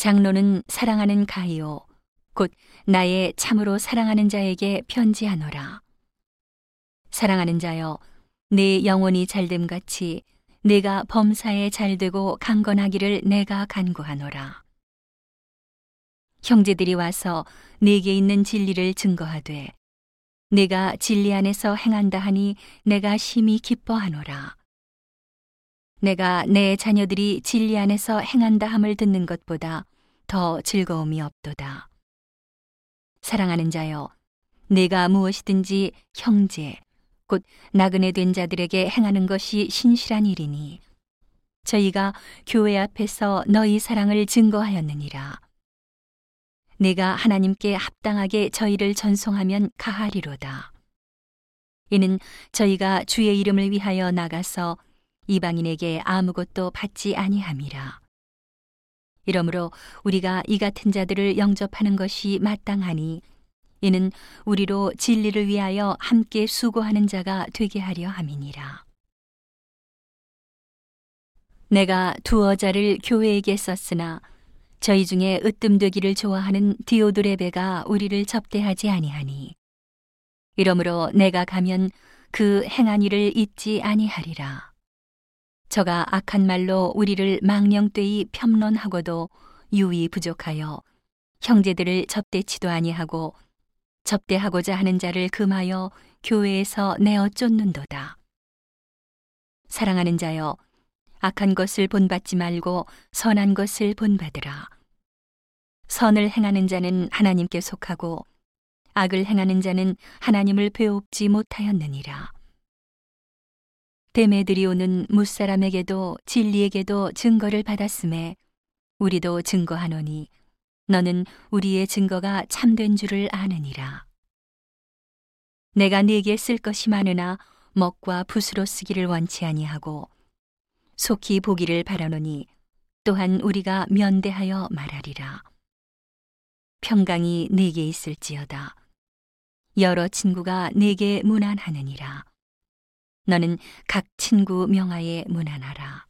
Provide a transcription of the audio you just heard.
장로는 사랑하는 가이오 곧 나의 참으로 사랑하는 자에게 편지하노라. 사랑하는 자여 내 영혼이 잘됨 같이 내가 범사에 잘되고 강건하기를 내가 간구하노라. 형제들이 와서 내게 있는 진리를 증거하되 내가 진리 안에서 행한다 하니 내가 심히 기뻐하노라. 내가 내 자녀들이 진리 안에서 행한다 함을 듣는 것보다 더 즐거움이 없도다. 사랑하는 자여, 내가 무엇이든지 형제, 곧 나그네 된 자들에게 행하는 것이 신실한 일이니 저희가 교회 앞에서 너희 사랑을 증거하였느니라. 내가 하나님께 합당하게 저희를 전송하면 가하리로다. 이는 저희가 주의 이름을 위하여 나가서 이방인에게 아무것도 받지 아니함이라. 이러므로 우리가 이 같은 자들을 영접하는 것이 마땅하니 이는 우리로 진리를 위하여 함께 수고하는 자가 되게 하려 함이니라. 내가 두어 자를 교회에게 썼으나 저희 중에 으뜸되기를 좋아하는 디오드레베가 우리를 접대하지 아니하니 이러므로 내가 가면 그 행한 일을 잊지 아니하리라. 저가 악한 말로 우리를 망령되이 평론하고도 유의 부족하여 형제들을 접대치도 아니하고 접대하고자 하는 자를 금하여 교회에서 내어 쫓는도다. 사랑하는 자여, 악한 것을 본받지 말고 선한 것을 본받으라. 선을 행하는 자는 하나님께 속하고 악을 행하는 자는 하나님을 배웁지 못하였느니라. 데메드리오는 무사람에게도 진리에게도 증거를 받았음에 우리도 증거하노니 너는 우리의 증거가 참된 줄을 아느니라. 내가 네게 쓸 것이 많으나 먹과 붓으로 쓰기를 원치 아니하고 속히 보기를 바라노니 또한 우리가 면대하여 말하리라. 평강이 네게 있을지어다. 여러 친구가 네게 무난하느니라. 너는 각 친구 명하에 무난하라.